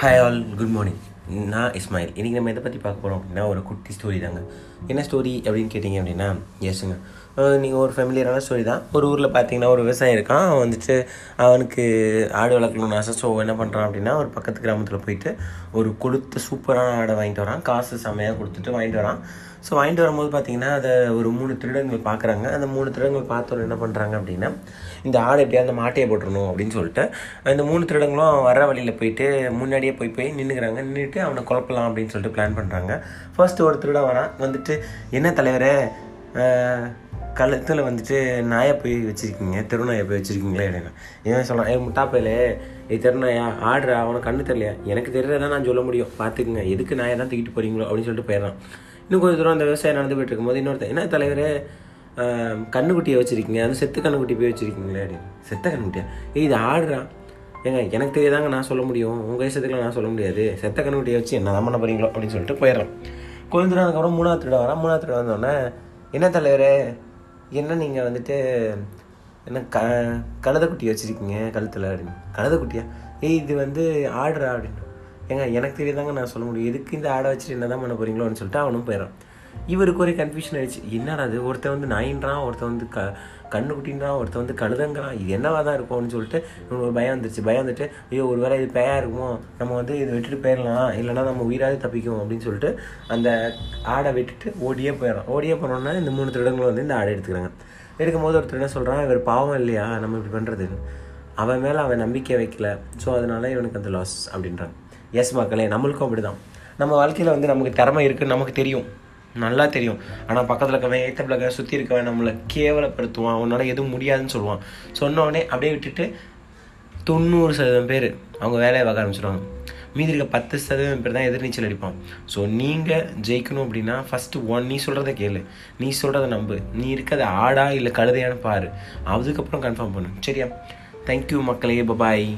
Hi all, good morning. நான் இஸ்மாயில் இன்றைக்கி நம்ம எதை பற்றி பார்க்க போகிறோம் அப்படின்னா ஒரு குட்டி ஸ்டோரி தாங்க. என்ன ஸ்டோரி அப்படின்னு கேட்டிங்க அப்படின்னா எஸ்ங்க நீங்கள் ஒரு ஃபெமிலியரான ஸ்டோரி தான். ஒரு ஊரில் பார்த்தீங்கன்னா ஒரு விவசாயி இருக்கான். அவன் வந்துட்டு அவனுக்கு ஆடு வளர்க்கணும்னு ஆசை. ஸோ என்ன பண்ணுறான் அப்படின்னா ஒரு பக்கத்து கிராமத்தில் போயிட்டு ஒரு கொளுத்த சூப்பரான ஆடை வாங்கிட்டு வரான். காசு செம்மையாக கொடுத்துட்டு வாங்கிட்டு வரான். ஸோ வாங்கிட்டு வரும்போது பார்த்தீங்கன்னா அதை ஒரு மூணு திருடங்கள் பார்க்குறாங்க அந்த மூணு திருடங்கள் பார்த்தோன்னு என்ன பண்ணுறாங்க அப்படின்னா இந்த ஆடு எப்படியா அந்த மாட்டையை போட்டுருணும் அப்படின்னு சொல்லிட்டு இந்த மூணு திருடங்களும் வர வழியில் போயிட்டு முன்னாடியே போய் போய் நின்றுக்கிறாங்க நின்றுட்டு அவனை குழப்பலாம் அப்படின்னு சொல்லிட்டு பிளான் பண்ணுறாங்க ஃபர்ஸ்ட் ஒரு வரான். வந்துட்டு என்ன தலைவரே? கழுத்தில் வந்துட்டு நாயை போய் வச்சுருக்கீங்க. திருநாயை போய் வச்சுருக்கீங்களே? அப்படின்னு. ஏன் சொல்லலாம் ஏ முட்டாப்பையிலே ஏ திருநாயா ஆடுறா அவனை கண்ணு தெரியலையா? எனக்கு தெரியறதான் நான் சொல்ல முடியும். பார்த்துக்குங்க எதுக்கு நாயை தான் தூக்கிட்டு போகிறீங்களோ அப்படின்னு சொல்லிட்டு போயிடறான். இன்னும் கொஞ்சம் தூரம் அந்த விவசாயம் நடந்து போயிட்டு இருக்கும்போது இன்னொருத்தன் என்ன தலைவரே? கண்ணுக்குட்டியை வச்சுருக்கீங்க. அந்த செத்து கண்ணுக்குட்டி போய் வச்சுருக்கீங்களே? அப்படின்னு. செத்த கண்ணுக்குட்டியா? இது ஆடுறான் ஏங்க எனக்கு தெரியாதாங்க நான் சொல்ல முடியும். உங்கள் இஷ்டத்துக்குலாம் நான் சொல்ல முடியாது. செத்த கண்ணுக்குட்டியை வச்சு என்ன தான் பண்ண போகிறீங்களோ அப்படின்னு சொல்லிட்டு போயிடுறான் கொஞ்ச தூரம் அதுக்கப்புறம் மூணாவது திருவிழா வரேன் மூணாவது திருட வந்தோடனே என்ன தலைவர்? என்ன நீங்கள் வந்துட்டு என்ன க கழுதைக்குட்டி வச்சுருக்கீங்க கழுத்தில் அப்படின்னு. கழுதக்குட்டியா? ஏய் இது வந்து ஆடுறா அப்படின்னு. ஏங்க எனக்கு தெரியாதாங்க நான் சொல்ல முடியும். எதுக்கு இந்த ஆடை வச்சுட்டு என்ன தான் பண்ண போகிறீங்களோன்னு சொல்லிட்டு அவனும் போயிடறான். இவருக்கு ஒரு கன்ஃபியூஷன் ஆயிடுச்சு. என்னடா அது ஒருத்தன் வந்து நாயின்றான் ஒருத்தன் வந்து க கண்ணுக்குட்டின்றான் ஒருத்தன் வந்து கழுதங்கிறான். இது என்னவா தான் இருக்கும்னு சொல்லிட்டு இவனுக்கு ஒரு பயம் வந்துருச்சு. பயம் வந்துட்டு ஐயோ ஒரு வேளை இது பேயா இருக்குமோ? நம்ம வந்து இதை விட்டுட்டு போயிடலாம் இல்லைனா நம்ம உயிராது தப்பிக்கும் அப்படின்னு சொல்லிட்டு அந்த ஆடை விட்டுட்டு ஓடியே போயிடறான் ஓடியே போனோன்னா இந்த மூணு திருடங்களும் வந்து இந்த ஆடை எடுத்துக்கிறாங்க. எடுக்கும்போது ஒருத்தர் என்ன சொல்கிறான் இவர் பாவம் இல்லையா? நம்ம இப்படி பண்ணுறதுன்னு அவன் மேலே அவன் நம்பிக்கை வைக்கல. ஸோ அதனால இவனுக்கு அந்த லாஸ் அப்படின்றாங்க. எஸ் மக்களே நம்மளுக்கும் அப்படி தான் நம்ம வாழ்க்கையில் வந்து நமக்கு திறமை இருக்குன்னு நமக்கு தெரியும். நல்லா தெரியும். ஆனால் பக்கத்தில் இருக்கவன் ஏத்தப்பில் இருக்க சுற்றி இருக்கவன் நம்மளை கேவலப்படுத்துவான். உன்னால் எதுவும் முடியாதுன்னு சொல்லுவான். சொன்னோடனே அப்படியே விட்டுட்டு தொண்ணூறு சதவீதம் பேர் அவங்க வேலையை பார்க்க ஆரம்பிச்சிடுவாங்க மீதி இருக்க பத்து சதவீதம் பேர் தான் எதிர்நீச்சல் அடிப்பான். ஸோ நீங்கள் ஜெயிக்கணும் அப்படின்னா ஃபஸ்ட்டு ஒன் நீ சொல்கிறத கேளு. நீ சொல்கிறத நம்பு. நீ இருக்கிறத ஆடா இல்லை கழுதையான்னு பாரு. அதுக்கப்புறம் கன்ஃபார்ம் பண்ணு. சரியா? தேங்க்யூ மக்களே. பபாய்